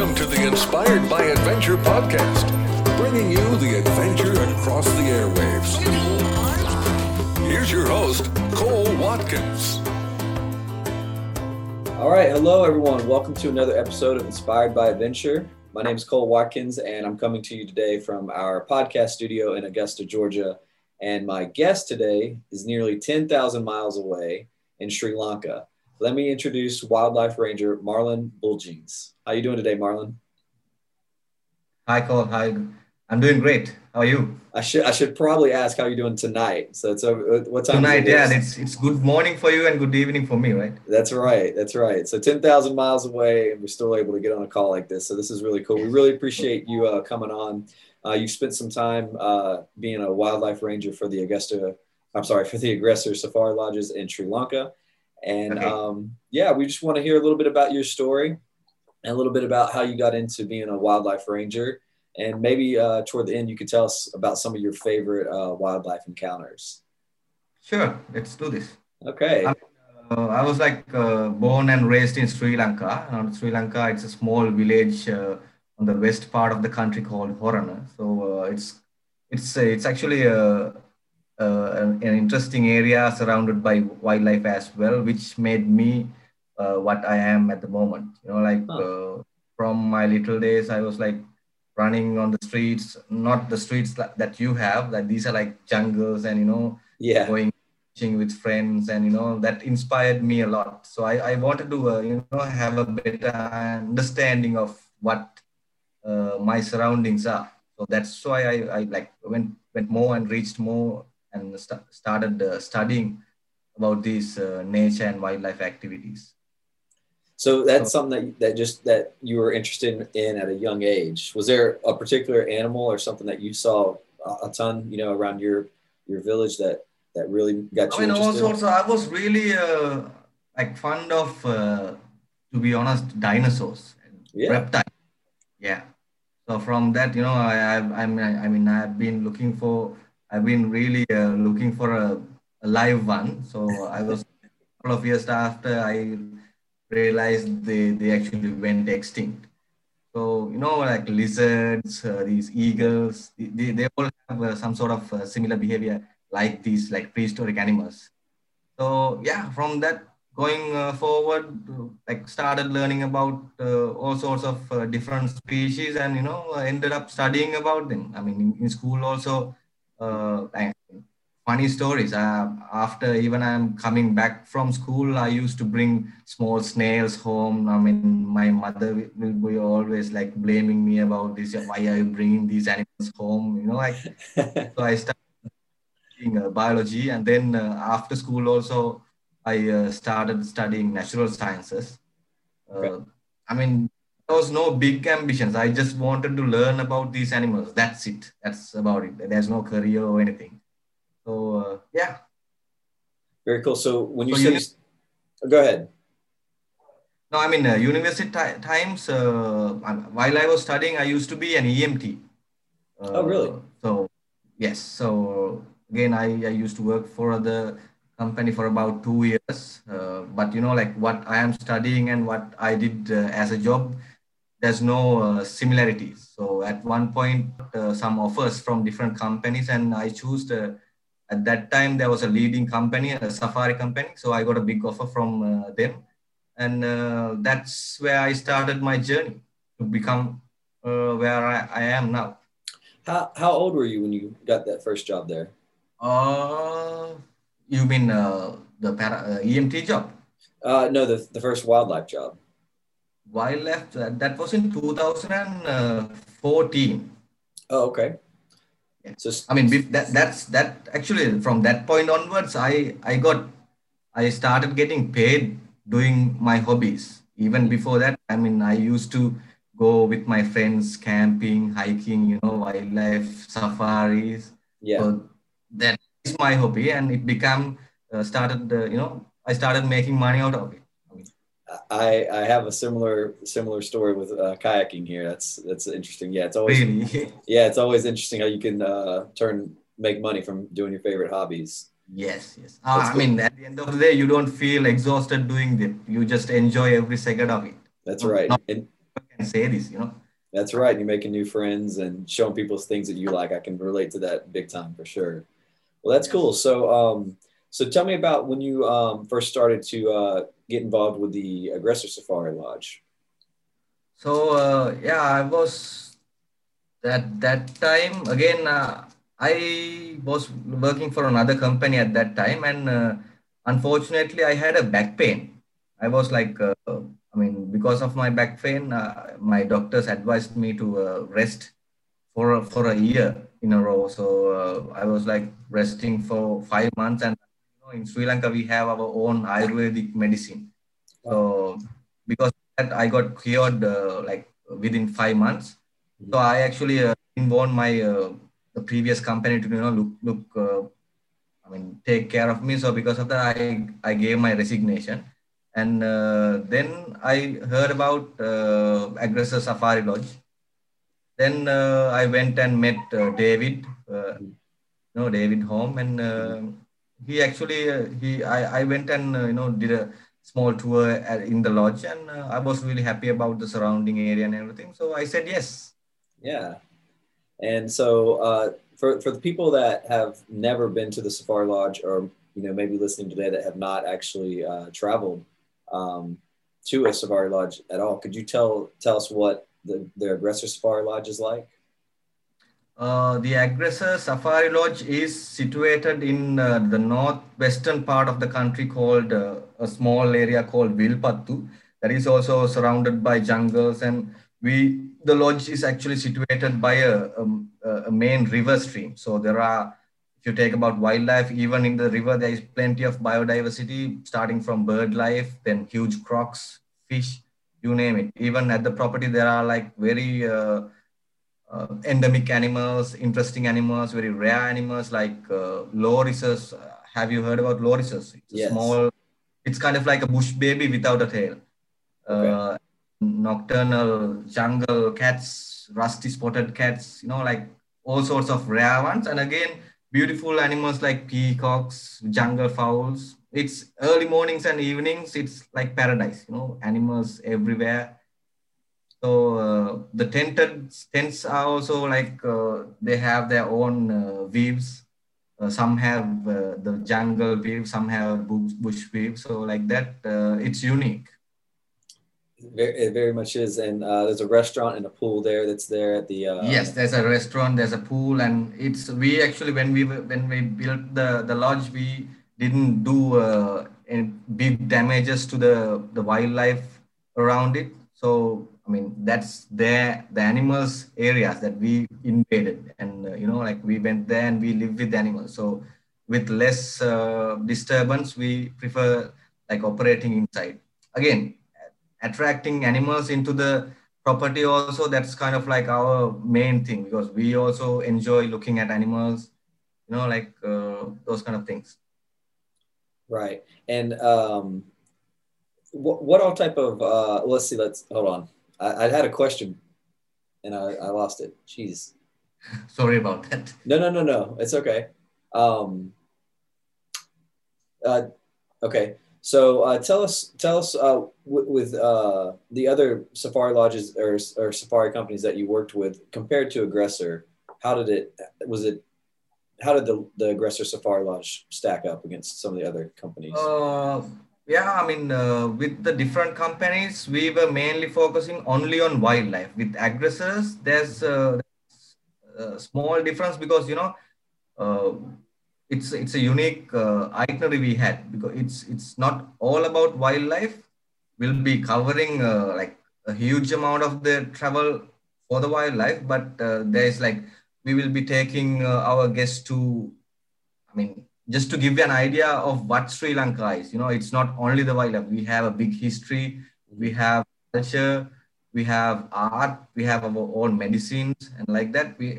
Welcome to the Inspired by Adventure podcast, bringing you the adventure across the airwaves. Here's your host, Cole Watkins. All right, hello everyone. Welcome to another episode of Inspired by Adventure. My name is Cole Watkins, and I'm coming to you today from our podcast studio in Augusta, Georgia. And my guest today is nearly 10,000 miles away in Sri Lanka. Let me introduce wildlife ranger Marlon Buljeans. How are you doing today, Marlon? Hi, Cole. Hi. I'm doing great. How are you? I should I should probably ask how you're doing tonight. So it's over. What time? Tonight, yeah. It's it's good morning for you and good evening for me, right? That's right. That's right. So ten thousand miles away, and we're still able to get on a call like this. So this is really cool. We really appreciate you uh, coming on. Uh, you spent some time uh, being a wildlife ranger for the Augusta. I'm sorry for the aggressor safari lodges in Sri Lanka. And okay. um, yeah, we just want to hear a little bit about your story and a little bit about how you got into being a wildlife ranger. And maybe uh, toward the end, you could tell us about some of your favorite uh, wildlife encounters. Sure, let's do this. Okay. I, uh, I was like uh, born and raised in Sri Lanka. And Sri Lanka, it's a small village uh, on the west part of the country called Horana. So uh, it's it's it's actually a uh, an, an, interesting area surrounded by wildlife as well, which made me uh, what I am at the moment. You know, like uh, from my little days, I was like running on the streets, not the streets that you have, that these are like jungles and, you know, yeah. going fishing with friends and, you know, that inspired me a lot. So I, I wanted to, uh, you know, have a better understanding of what uh, my surroundings are. So that's why I, I like went, went more and reached more and st- started uh, studying about these uh, nature and wildlife activities. So that's so, something that, that just that you were interested in at a young age. Was there a particular animal or something that you saw a ton, you know, around your your village that that really got you? I mean, interested? also, I was really uh, like fond of, uh, to be honest, dinosaurs, yeah. reptiles. Yeah. So from that, you know, I I I mean, I mean, I've been looking for I've been really uh, looking for a, a, live one. So I was a couple of years after I realized they, they actually went extinct. So, you know, like lizards, uh, these eagles, they, they all have uh, some sort of uh, similar behavior like these like prehistoric animals. So yeah, from that going uh, forward, like started learning about uh, all sorts of different species and, you know, ended up studying about them. I mean, in, in school also, uh, funny stories. Uh, after even I'm coming back from school, I used to bring small snails home. I mean, my mother will be always like blaming me about this. Why are you bringing these animals home? You know, like so I started studying uh, biology, and then uh, after school also I uh, started studying natural sciences. Uh, I mean, there was no big ambitions. I just wanted to learn about these animals. That's it. That's about it. There's no career or anything. So uh, yeah. Very cool. So when you so say, uni- oh, go ahead. No, I mean uh, university t- times. Uh, while I was studying, I used to be an EMT. oh really? So yes. So again, I, I used to work for the company for about two years. Uh, but you know, like what I am studying and what I did uh, as a job there's no uh, similarities. So at one point, uh, some offers from different companies, and I chose the. At that time, there was a leading company, a safari company. So I got a big offer from uh, them, and uh, that's where I started my journey to become uh, where I, I, am now. How how old were you when you got that first job there? Uh, you mean the para, EMT job? no, the the first wildlife job wildlife that, that was in 2014 oh okay. So i mean that that's that actually from that point onwards i i got i started getting paid doing my hobbies. Even before that i mean i used to go with my friends camping hiking you know wildlife safaris. Yeah. So that is my hobby and it became uh, started uh, you know i started making money out of it I, I have a similar similar story with uh, kayaking here. That's that's interesting. Yeah, it's always yeah, it's always interesting how you can uh, turn make money from doing your favorite hobbies. Yes, yes. Uh, I mean, at the end of the day, you don't feel exhausted doing it. You just enjoy every second of it. That's right. Not, and, can say this, you know. That's right. You're making new friends and showing people things that you like. I can relate to that big time for sure. Well, that's cool. So, um, so tell me about when you um, first started to uh, get involved with the Aggressor Safari Lodge. So uh, yeah, I was at that time again. Uh, I was working for another company at that time, and uh, unfortunately, I had a back pain. I was like, uh, I mean, because of my back pain, uh, my doctors advised me to rest for for a year in a row. So I was like resting for five months, and in Sri Lanka we have our own Ayurvedic medicine. So because that, I got cured uh, like within five months. So I actually uh, my the previous company to you know look look uh, I mean take care of me. So because of that, I I gave my resignation, and uh, then I heard about uh, Aggressor Safari Lodge. Then uh, I went and met uh, David, uh, you know David Home, and uh, he actually he I, I went and you know did a small tour at, in the lodge, and I was really happy about the surrounding area and everything. So I said yes. Yeah, and so uh, for, for the people that have never been to the Safari Lodge or, you know, maybe listening today that have not actually uh, traveled um, to a Safari Lodge at all, could you tell, tell us what the, the Aggressor Safari Lodge is like? Uh, the Aggressor Safari Lodge is situated in uh, the northwestern part of the country called uh, a small area called Wilpattu that is also surrounded by jungles and we the lodge is actually situated by a, a, a, main river stream. So there are, if you take about wildlife, even in the river, there is plenty of biodiversity, starting from bird life, then huge crocs, fish, you name it. Even at the property, there are like very uh, uh, endemic animals, interesting animals, very rare animals like uh, lorises. Have you heard about lorises? It's yes. small. It's kind of like a bush baby without a tail. Okay. Uh, nocturnal jungle cats, rusty spotted cats, you know, like all sorts of rare ones. And again, beautiful animals like peacocks, jungle fowls. It's early mornings and evenings. It's like paradise, you know, animals everywhere. So uh, the tented tents are also like uh, they have their own uh, views. Uh, some have uh, the jungle view, some have bush, view. So like that, uh, it's unique. It very much is, and uh, there's a restaurant and a pool there. That's there at the. Uh, yes, there's a restaurant. There's a pool, and it's we actually when we when we built the the lodge, we didn't do uh, any big damages to the the wildlife around it. So I mean that's there the animals areas that we invaded, and uh, you know like we went there and we live with animals. So with less uh, disturbance, we prefer like operating inside. Again, attracting animals into the property also that's kind of like our main thing because we also enjoy looking at animals you know like uh, those kind of things right and um what, what all type of uh let's see let's hold on i, I had a question and I, I lost it jeez sorry about that no no no no it's okay um uh okay so uh, tell us, tell us uh, w- with uh, the other safari lodges or, or safari companies that you worked with compared to Aggressor. How did it? Was it? How did the, the Aggressor Safari Lodge stack up against some of the other companies? Uh, yeah, I mean, uh, with the different companies, we were mainly focusing only on wildlife. With aggressors, there's a, a small difference because you know uh, it's it's a unique uh, itinerary we had because it's it's not all about wildlife. We'll be covering uh, like a huge amount of the travel for the wildlife, but uh, there is like we will be taking uh, our guests to, I mean, just to give you an idea of what Sri Lanka is. You know, it's not only the wildlife. We have a big history. We have culture. We have art. We have our own medicines, and like that, we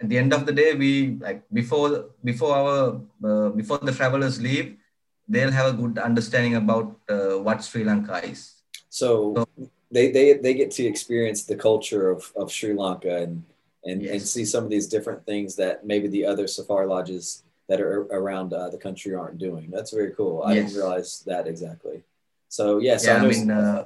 at the end of the day we like before before our uh, before the travelers leave they'll have a good understanding about uh, what sri lanka is so, so, they, they they get to experience the culture of, of sri lanka and and, yes. and see some of these different things that maybe the other safari lodges that are around uh, the country aren't doing that's very cool i yes. didn't realize that exactly so yeah, so yeah i mean uh,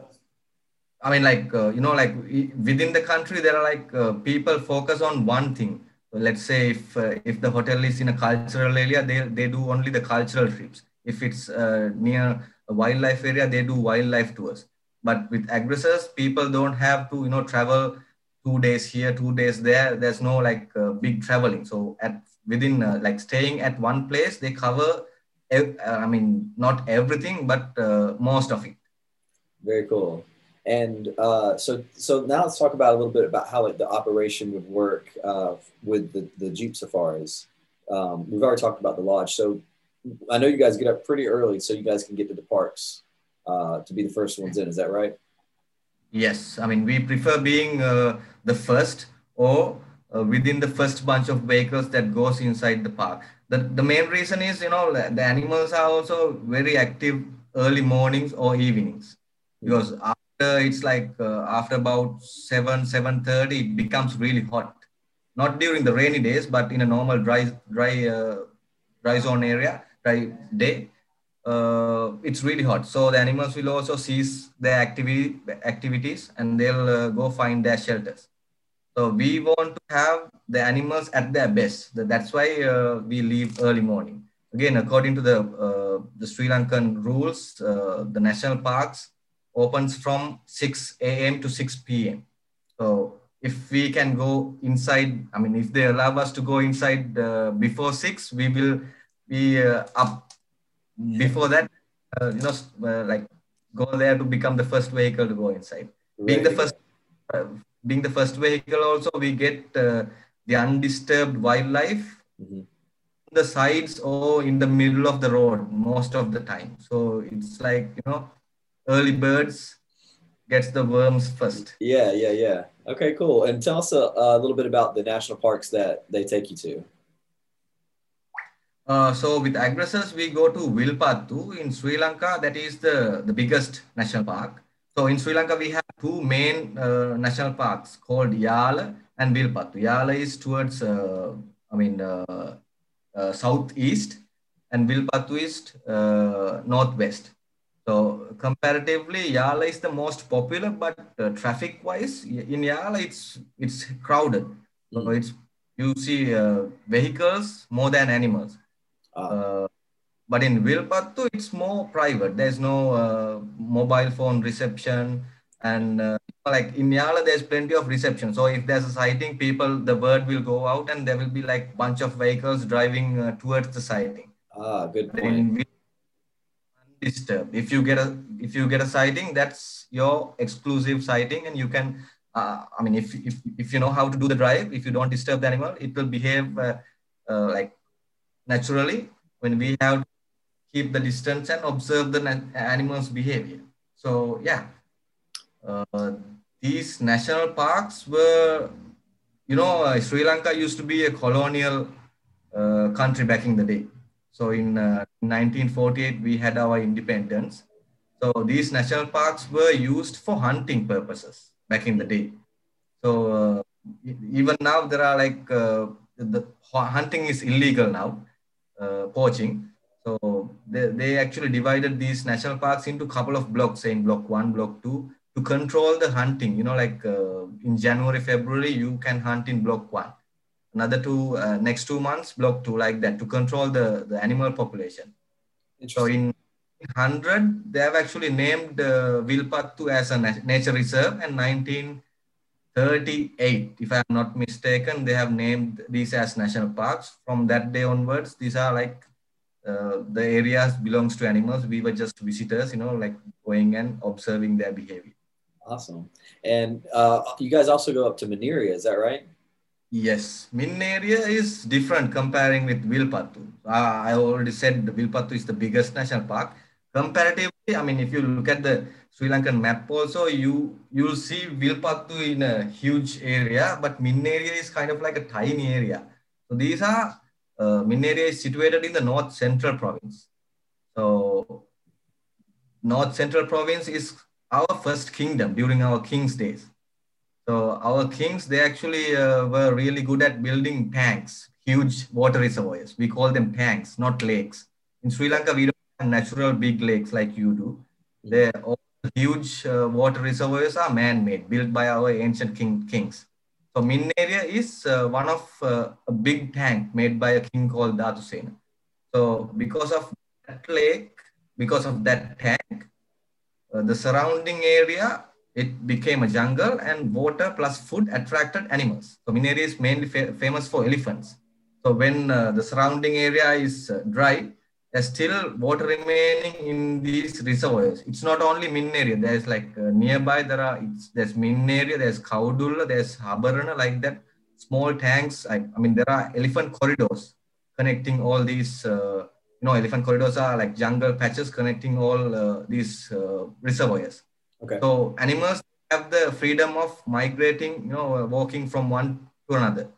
I mean, like uh, you know, like within the country, there are like uh, people focus on one thing. So let's say if uh, if the hotel is in a cultural area, they they do only the cultural trips. If it's uh, near a wildlife area, they do wildlife tours. But with aggressors, people don't have to you know travel two days here, two days there. There's no like uh, big traveling. So at within uh, like staying at one place, they cover. I mean, not everything, but most of it. Very cool. And uh, so, so now let's talk about a little bit about how like, the operation would work uh, with the, the Jeep safaris. Um, we've already talked about the lodge. So I know you guys get up pretty early so you guys can get to the parks uh, to be the first ones in. Is that right? Yes. I mean, we prefer being uh, the first or uh, within the first bunch of vehicles that goes inside the park. The, the main reason is, you know, the animals are also very active early mornings or evenings. Because after it's like uh, after about 7 7.30 it becomes really hot. Not during the rainy days but in a normal dry dry uh, dry zone area dry day uh, it's really hot. So the animals will also cease their activity activities and they'll uh, go find their shelters so we want to have the animals at their best that's why uh, we leave early morning again according to the uh, the sri lankan rules the national parks opens from 6 a.m. to 6 p.m. So if we can go inside, I mean, if they allow us to go inside uh, before 6, we will be uh, up before that, uh, you know, uh, like go there to become the first vehicle to go inside. Being the first, uh, being the first vehicle also, we get uh, the undisturbed wildlife mm-hmm. the sides or in the middle of the road most of the time. So it's like, you know, early birds gets the worms first. Yeah, yeah, yeah. Okay, cool. And tell us a, a little bit about the national parks that they take you to. Uh, so with aggressors, we go to Wilpattu in Sri Lanka. That is the, the biggest national park. So in Sri Lanka, we have two main uh, national parks called Yala and Wilpattu. Yala is towards, uh, I mean, uh, uh, southeast and Wilpattu is uh, northwest. So comparatively, Yala is the most popular, but uh, traffic-wise, in Yala it's it's crowded. So mm. it's you see uh, vehicles more than animals. Uh, but in Wilpattu, it's more private. There's no uh, mobile phone reception, and uh, like in Yala, there's plenty of reception. So if there's a sighting, people the word will go out, and there will be like bunch of vehicles driving uh, towards the sighting. Ah, good point disturbed. If you get a if you get a sighting, that's your exclusive sighting, and you can. Uh, I mean, if, if if you know how to do the drive, if you don't disturb the animal, it will behave uh, uh, like naturally. When we have to keep the distance and observe the animal's behavior. So yeah, uh, these national parks were, you know, uh, Sri Lanka used to be a colonial uh, country back in the day. So in uh, 1948, we had our independence. So these national parks were used for hunting purposes back in the day. So even now there are like the hunting is illegal now, uh, poaching. So they, they actually divided these national parks into a couple of blocks, saying block one, block two, to control the hunting. You know, like uh, in January, February, you can hunt in block one. Another two uh, next two months block two like that to control the, the animal population. So in 100 they have actually named uh, Wilpattu as a nature reserve and 1938 if i'm not mistaken they have named these as national parks. From that day onwards these are like uh, the areas belongs to animals. We were just visitors you know like going and observing their behavior awesome and uh, you guys also go up to Minneriya, is that right Yes, Min area is different comparing with Wilpattu. Uh, I already said the Wilpattu is the biggest national park. Comparatively, I mean, if you look at the Sri Lankan map also, you you'll see Wilpattu in a huge area, but Minneriya is kind of like a tiny area. So these are, uh, Minneriya is situated in the North Central province. So North Central province is our first kingdom during our king's days. So our kings, they actually uh, were really good at building tanks, huge water reservoirs. We call them tanks, not lakes. In Sri Lanka, we don't have natural big lakes like you do. They're all huge uh, water reservoirs are man-made, built by our ancient king, kings. So Minneriya is uh, one of uh, a big tank made by a king called Dhatusena. So because of that lake, because of that tank, the surrounding area it became a jungle and water plus food attracted animals. So Minneriya is mainly fa famous for elephants. So when uh, the surrounding area is uh, dry, there's still water remaining in these reservoirs. It's not only Minneriya. There's like uh, nearby there are there's Minneriya, there's Kaudulla, there's Habarana, like that. Small tanks. I, I mean there are elephant corridors connecting all these. Uh, you know, elephant corridors are like jungle patches connecting all uh, these uh, reservoirs. Okay. So animals have the freedom of migrating. You know, walking from one to another.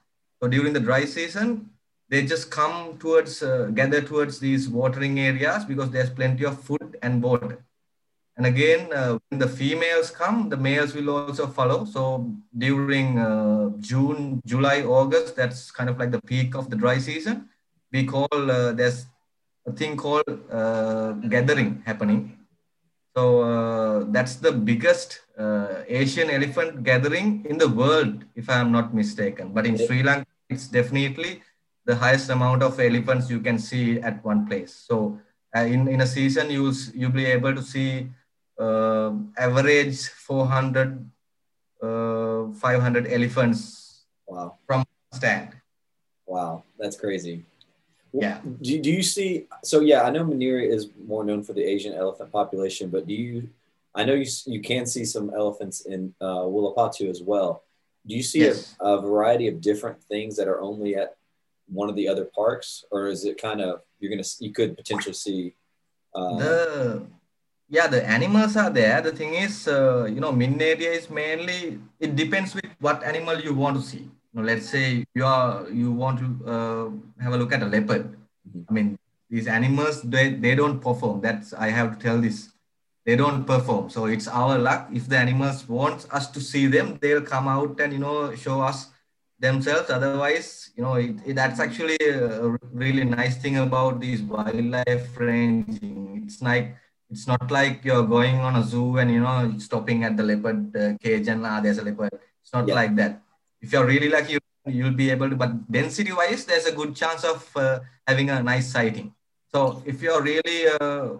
So during the dry season, they just come towards, uh, gather towards these watering areas because there's plenty of food and water. And again, uh, when the females come, the males will also follow. So during uh, June, July, August, that's kind of like the peak of the dry season. We call, uh, there's a thing called uh, gathering happening. So uh, that's the biggest Asian elephant gathering in the world, if I'm not mistaken. But in Sri Lanka, it's definitely the highest amount of elephants you can see at one place. So uh, in, in a season, you'll, you'll be able to see uh, average 400, uh, 500 elephants wow. from stand. Wow, that's crazy. Yeah. Do, do you see? So yeah, I know Minneriya is more known for the Asian elephant population, but do you? I know you you can see some elephants in uh, Wilpattu as well. Do you see Yes. a, a variety of different things that are only at one of the other parks, or is it kind of you're gonna you could potentially see? Uh, the yeah the animals are there the thing is uh, you know Minneriya is mainly it depends with what animal you want to see know let's say you are you want to uh, have a look at a leopard. Mhm. i mean these animals they, they don't perform. That's i have to tell this. They don't perform. So it's our luck. If the animals want us to see them they'll come out and you know show us themselves. Otherwise you know it, it- that's actually a really nice thing about these wildlife ranging it's like it's not like you're going on a zoo and you know stopping at the leopard uh, cage and ah, there's a leopard. It's not Yeah. like that if you're really lucky you, you'll be able to but density wise there's a good chance of uh, having a nice sighting so if you're really uh,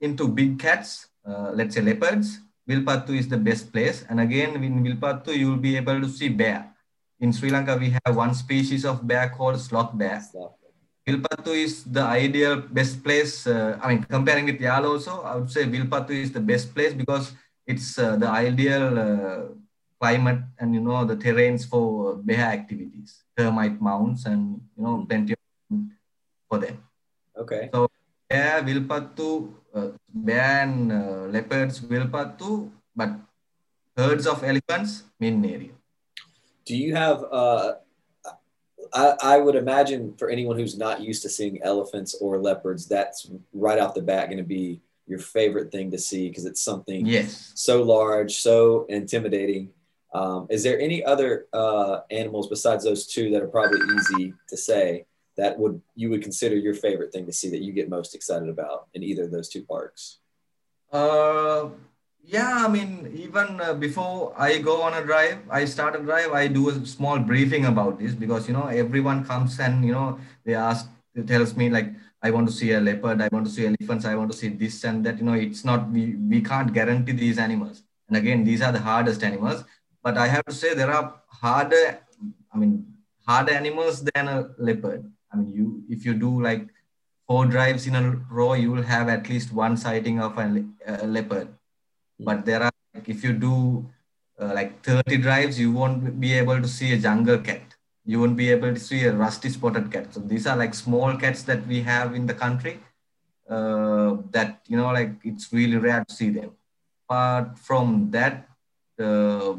into big cats uh, let's say leopards Wilpattu is the best place and again in Wilpattu you'll be able to see bear in Sri Lanka, we have one species of bear called sloth bear. Wilpattu is the ideal best place. Uh, I mean, comparing with Yal also, I would say Wilpattu is the best place because it's uh, the ideal uh, climate and you know the terrains for bear activities, termite mounds, and you know plenty of for them. Okay. So bear, Wilpattu, uh, bear and uh, leopards, Wilpattu, but herds of elephants, Minneriya. Do you have? Uh, I, I would imagine for anyone who's not used to seeing elephants or leopards, that's right off the bat going to be your favorite thing to see because it's something Yes. so large, so intimidating. Um, is there any other uh, animals besides those two that are probably easy to say that would you would consider your favorite thing to see that you get most excited about in either of those two parks? Uh, yeah, I mean, even uh, before I go on a drive, I start a drive, I do a small briefing about this because, you know, everyone comes and, you know, they ask, tells me like, I want to see a leopard, I want to see elephants, I want to see this and that, you know, it's not, we, we can't guarantee these animals. And again, these are the hardest animals, but I have to say there are harder, I mean, harder animals than a leopard. I mean, you, if you do like four drives in a row, you will have at least one sighting of a, a leopard. But there are, like, if you do uh, like 30 drives, you won't be able to see a jungle cat. You won't be able to see a rusty spotted cat. So these are like small cats that we have in the country uh, that, you know, like it's really rare to see them. But from that, uh,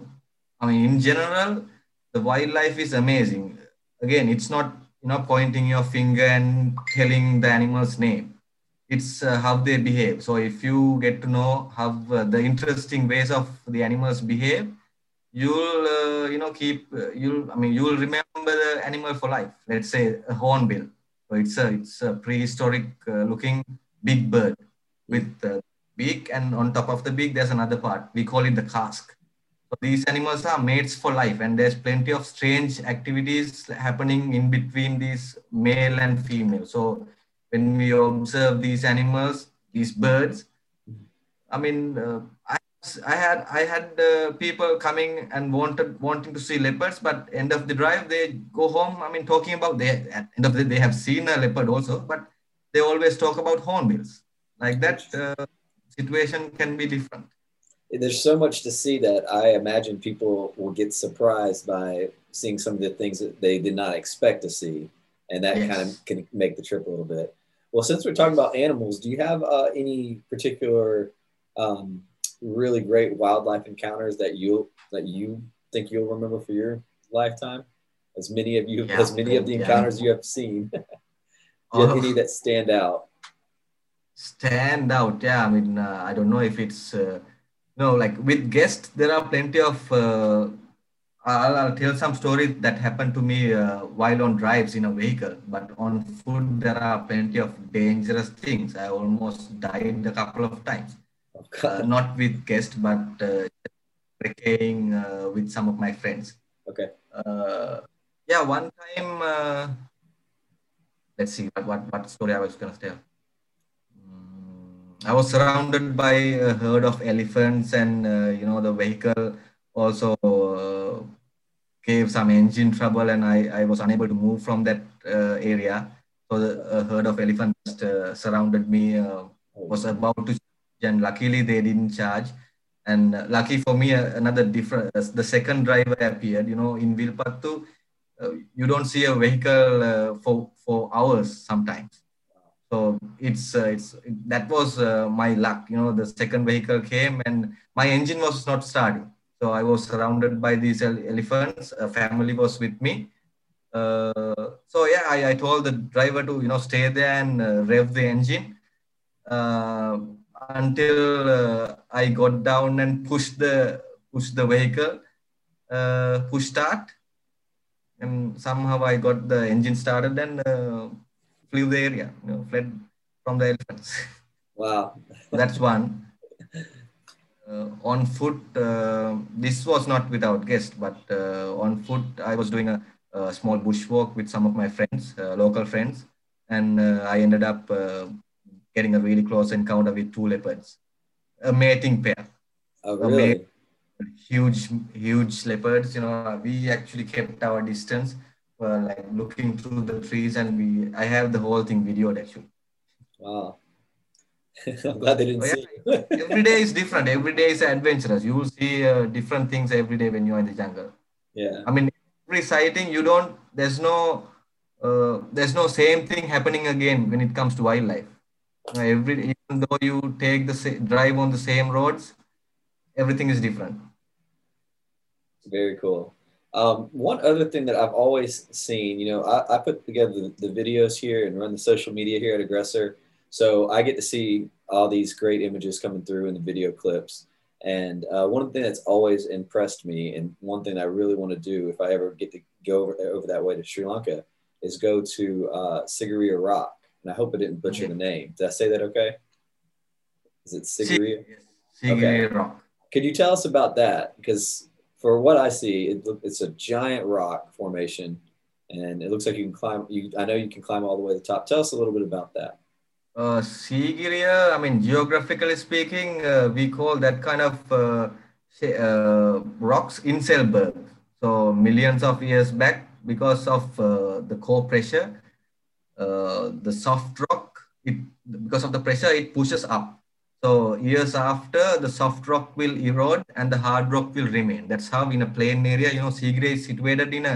I mean, in general, the wildlife is amazing. Again, it's not you know pointing your finger and telling the animal's name it's uh, how they behave so if you get to know how uh, the interesting ways of the animals behave you'll uh, you know keep uh, you'll i mean you'll remember the animal for life let's say a hornbill so it's a it's a prehistoric uh, looking big bird with uh, beak, and on top of the beak, there's another part. We call it the casque. These animals are mates for life, and there's plenty of strange activities happening in between these male and female. So when we observe these animals, these birds, I mean, uh, I, I had I had uh, people coming and wanted wanting to see leopards, but end of the drive they go home. I mean, talking about they at end of the they have seen a leopard also, but they always talk about hornbills. Like that uh, situation can be different. There's so much to see that I imagine people will get surprised by seeing some of the things that they did not expect to see, and that yes. kind of can make the trip a little bit. Well, since we're talking about animals, do you have uh, any particular um, really great wildlife encounters that you that you think you'll remember for your lifetime? As many of you, yeah, as many of the encounters yeah. you have seen. Do you have any that stand out? Stand out, yeah. I mean, uh, I don't know if it's uh, no like with guests. There are plenty of. Uh, I'll, I'll, tell some stories that happened to me uh, while on drives in a vehicle. But on food, there are plenty of dangerous things. I almost died a couple of times. Okay. Uh, not with guests, but uh, uh, with some of my friends. Okay. Uh, yeah, one time let's see what, what, what story I was going to tell. I was surrounded by a herd of elephants, and uh, you know the vehicle also uh, gave some engine trouble, and I, I was unable to move from that uh, area. So the herd of elephants uh, surrounded me. Uh, was about to, and luckily they didn't charge. And uh, lucky for me, another different. the second driver appeared. You know, in Wilpattu, you don't see a vehicle for for hours sometimes. So it's uh, it's that was uh, my luck. You know, the second vehicle came and my engine was not starting. So I was surrounded by these elephants. A family was with me. Uh, so yeah, I, I told the driver to you know stay there and uh, rev the engine uh, until uh, I got down and pushed the push the vehicle, push start, and somehow I got the engine started and flew the area, you know, fled from the elephants. Wow. That's one. Uh, on foot, uh, this was not without guest, but uh, on foot, I was doing a, a, small bushwalk with some of my friends, uh, local friends, and uh, I ended up getting a really close encounter with two leopards, a mating pair. Oh, really? huge, huge leopards. You know, we actually kept our distance, uh, like looking through the trees, and we. I have the whole thing videoed actually. Wow. I'm glad they didn't oh, yeah. see. every day is different. Every day is adventurous. You will see uh, different things every day when you're in the jungle. Yeah. I mean, every sighting, you don't. There's no. Uh, there's no same thing happening again when it comes to wildlife. every even though you take the drive on the same roads, everything is different. Very cool. Um, one other thing that I've always seen, you know, I, I put together the, the, videos here and run the social media here at Aggressor. So I get to see all these great images coming through in the video clips. And uh, one thing that's always impressed me, and one thing I really want to do if I ever get to go over, over that way to Sri Lanka, is go to uh, Sigiriya Rock. And I hope I didn't butcher the name. Did I say that okay? Is it Sigiriya? Sigiriya okay. Rock. Could you tell us about that? Because for what I see, it, it's a giant rock formation, and it looks like you can climb. You, I know you can climb all the way to the top. Tell us a little bit about that. Uh, Sigiriya, I mean, geographically speaking, uh, we call that kind of uh, uh, rocks Inselberg. So millions of years back, because of uh, the core pressure, uh, the soft rock, it because of the pressure, it pushes up. So years after, the soft rock will erode and the hard rock will remain. That's how in a plain area, you know, Sigiriya is situated in a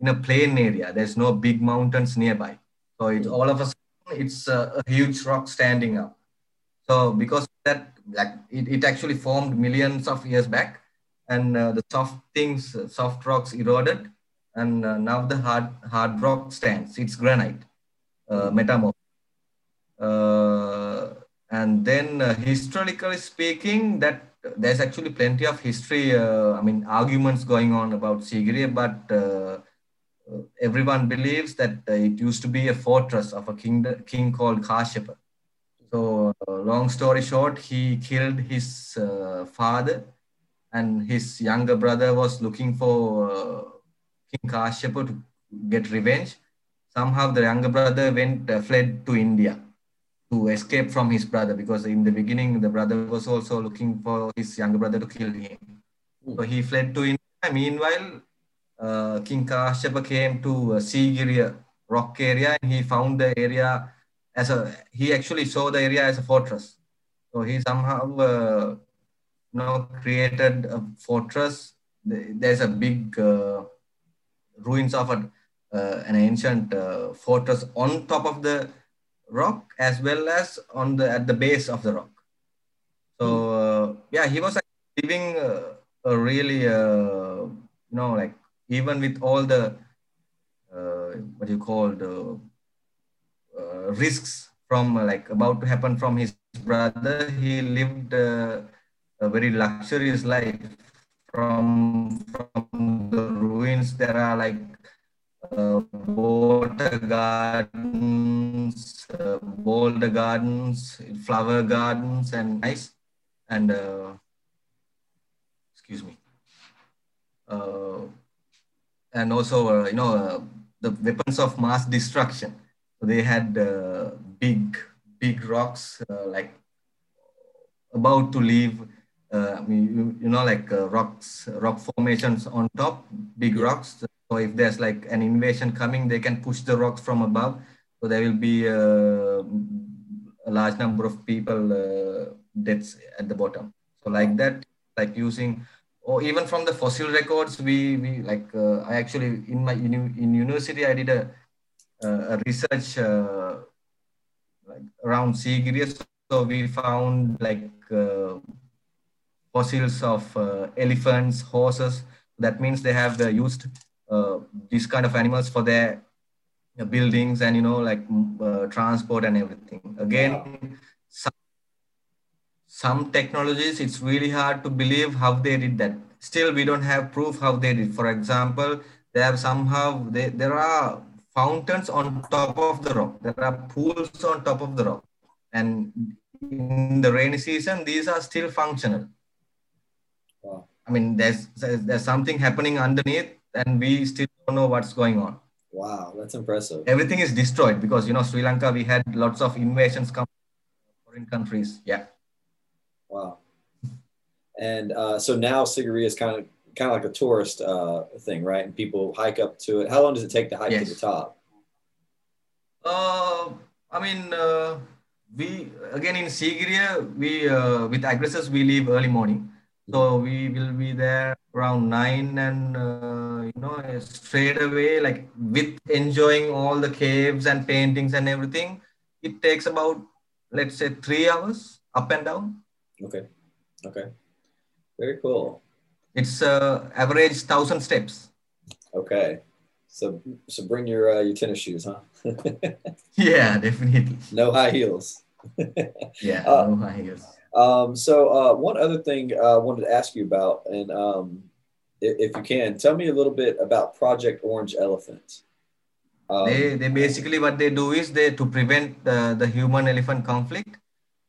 in a plain area. There's no big mountains nearby. So it's all of a sudden, it's a, a huge rock standing up. So because that, like it, it actually formed millions of years back, and uh, the soft things, soft rocks eroded, and uh, now the hard hard rock stands. It's granite, uh, metamorph. Uh, and then uh, historically speaking, that there's actually plenty of history, uh, I mean, arguments going on about Sigiriya, but uh, everyone believes that it used to be a fortress of a king, king called Kashyapa. So, uh, long story short, he killed his uh, father, and his younger brother was looking for uh, King Kashyapa to get revenge. Somehow, the younger brother went uh, fled to India to escape from his brother because in the beginning, the brother was also looking for his younger brother to kill him. So he fled to India. Meanwhile, uh, King Kashyapa came to uh, Sigiriya rock area and he found the area as a he actually saw the area as a fortress so he somehow uh, you know created a fortress there's a big uh, ruins of a, uh, an ancient uh, fortress on top of the rock as well as on the at the base of the rock so uh, yeah he was living uh, a really you know like even with all the what you call the uh, risks from uh, like about to happen from his brother. He lived uh, a very luxurious life. From from the ruins, there are like uh, water gardens, uh, gardens, flower gardens, and nice. And uh, excuse me. Uh, and also, uh, you know, the weapons of mass destruction. So they had uh, big, big rocks uh, like about to leave. Uh, I mean, you, you know, like uh, rocks, rock formations on top, big rocks. So if there's like an invasion coming, they can push the rocks from above. So there will be uh, a large number of people uh, deaths at the bottom. So like that, like using or even from the fossil records, we, we like, uh, I actually, in my, in, university, I did a, a research uh, like around Sigiriya. So we found like uh, fossils of uh, elephants, horses. That means they have uh, used uh, these kind of animals for their buildings and, you know, like transport and everything. Again, some some technologies, it's really hard to believe how they did that. Still, we don't have proof how they did. For example, they have somehow, they, there are fountains on top of the rock. There are pools on top of the rock. And in the rainy season, these are still functional. I mean, there's, there's something happening underneath and we still don't know what's going on. Wow, that's impressive. Everything is destroyed because, you know, Sri Lanka, we had lots of invasions come from foreign countries. Yeah. Wow. And uh, so now Sigiriya is kind of kind of like a tourist uh, thing, right? And people hike up to it. How long does it take to hike yes. to the top? Uh, I mean, uh, we again in Sigiriya, we uh, with aggressors we leave early morning, so we will be there around nine, and uh, you know straight away, like with enjoying all the caves and paintings and everything, it takes about let's say three hours up and down. Okay. Okay. Very cool. It's uh, average thousand steps. Okay. So so bring your uh, your tennis shoes, huh? yeah, definitely. No high heels. yeah, uh, no high heels. Um, so uh, one other thing uh, I wanted to ask you about, and um, if, if you can, tell me a little bit about Project Orange Elephant. Um, they, they basically what they do is they to prevent the, the human elephant conflict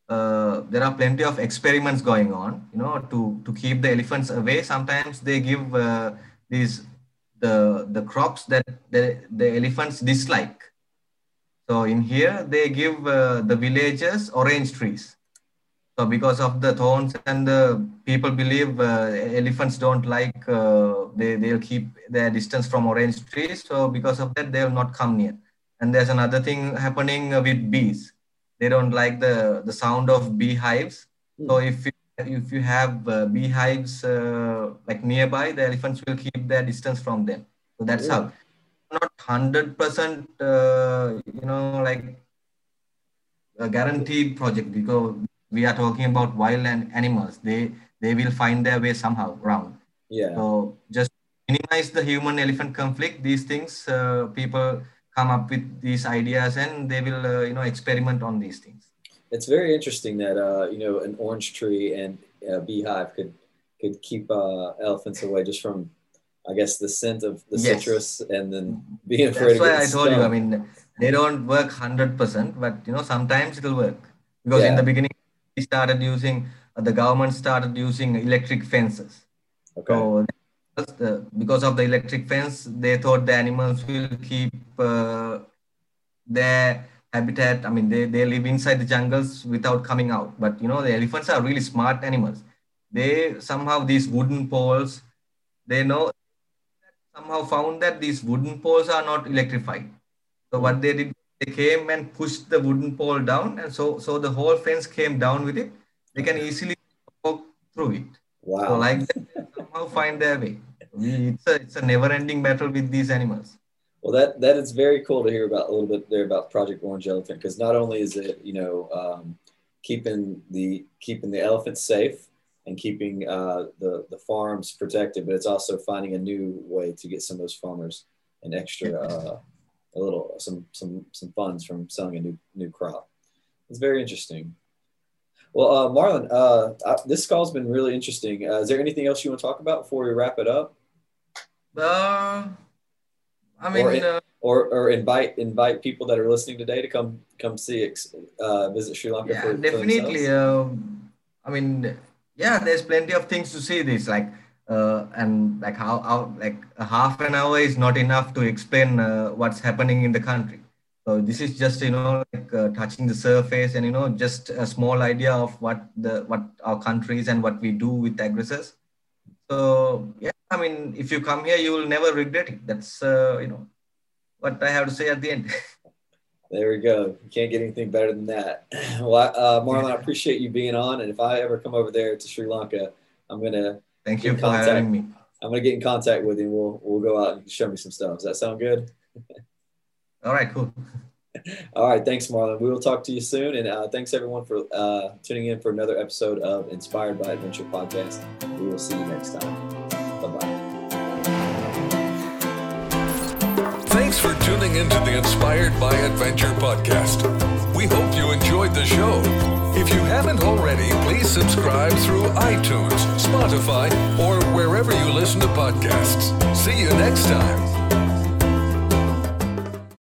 uh, there are plenty of experiments going on you know to to keep the elephants away. Sometimes they give uh, these the the crops that the, the elephants dislike. So in here they give uh, the villagers orange trees so because of the thorns and the people believe uh, elephants don't like uh, they they'll keep their distance from orange trees so because of that they'll not come near and there's another thing happening with bees they don't like the the sound of beehives. Mm. So if you, if you have uh, beehives uh, like nearby, the elephants will keep their distance from them. So that's yeah. how. Not hundred percent, uh, you know, like a guaranteed project because we are talking about wild and animals. They they will find their way somehow around. Yeah. So just minimize the human elephant conflict. These things uh, people come up with these ideas and they will uh, you know experiment on these things it's very interesting that uh, you know an orange tree and a beehive could could keep uh, elephants away just from I guess the scent of the yes. citrus and then being afraid That's why I told you I mean they don't work 100% but you know sometimes it'll work because Yeah. in the beginning started using uh, the government started using electric fences. Okay. So the, because of the electric fence, they thought the animals will keep uh, their habitat. I mean, they, they live inside the jungles without coming out. But you know, the elephants are really smart animals. They somehow these wooden poles, they know somehow found that these wooden poles are not electrified. So what they did, they came and pushed the wooden pole down, and so so the whole fence came down with it. They can easily walk through it. wow. So like that, somehow find their way. It's a it's a never-ending battle with these animals. Well, that that is very cool to hear about a little bit there about Project Orange Elephant because not only is it you know um, keeping the keeping the elephants safe and keeping uh, the the farms protected, but it's also finding a new way to get some of those farmers an extra uh, a little some some some funds from selling a new new crop. It's very interesting. Well, uh, Marlon, uh, uh, this call's been really interesting. Uh, is there anything else you want to talk about before we wrap it up? Uh, I mean, Or uh, or or invite invite people that are listening today to come come see uh, visit Sri Lanka. yeah, for, for definitely. themselves? Um, I mean, yeah, there's plenty of things to see. This like, uh, and like how, how like a half an hour is not enough to explain uh, what's happening in the country. So this is just you know like uh, touching the surface and you know just a small idea of what the what our country is and what we do with aggressors. So yeah, I mean, if you come here, you will never regret it. That's uh, you know what I have to say at the end. There we go. You can't get anything better than that. Well, uh, Marlon, I appreciate you being on, and if I ever come over there to Sri Lanka, I'm gonna Thank you for contact. having me. I'm gonna get in contact with you. We'll we'll go out and show me some stuff. Does that sound good? All right, cool. All right. Thanks, Marlon. We will talk to you soon, and uh, thanks everyone for uh, tuning in for another episode of Inspired by Adventure podcast. We will see you next time. Bye bye. Thanks for tuning into the Inspired by Adventure podcast. We hope you enjoyed the show. If you haven't already, please subscribe through iTunes, Spotify, or wherever you listen to podcasts. See you next time.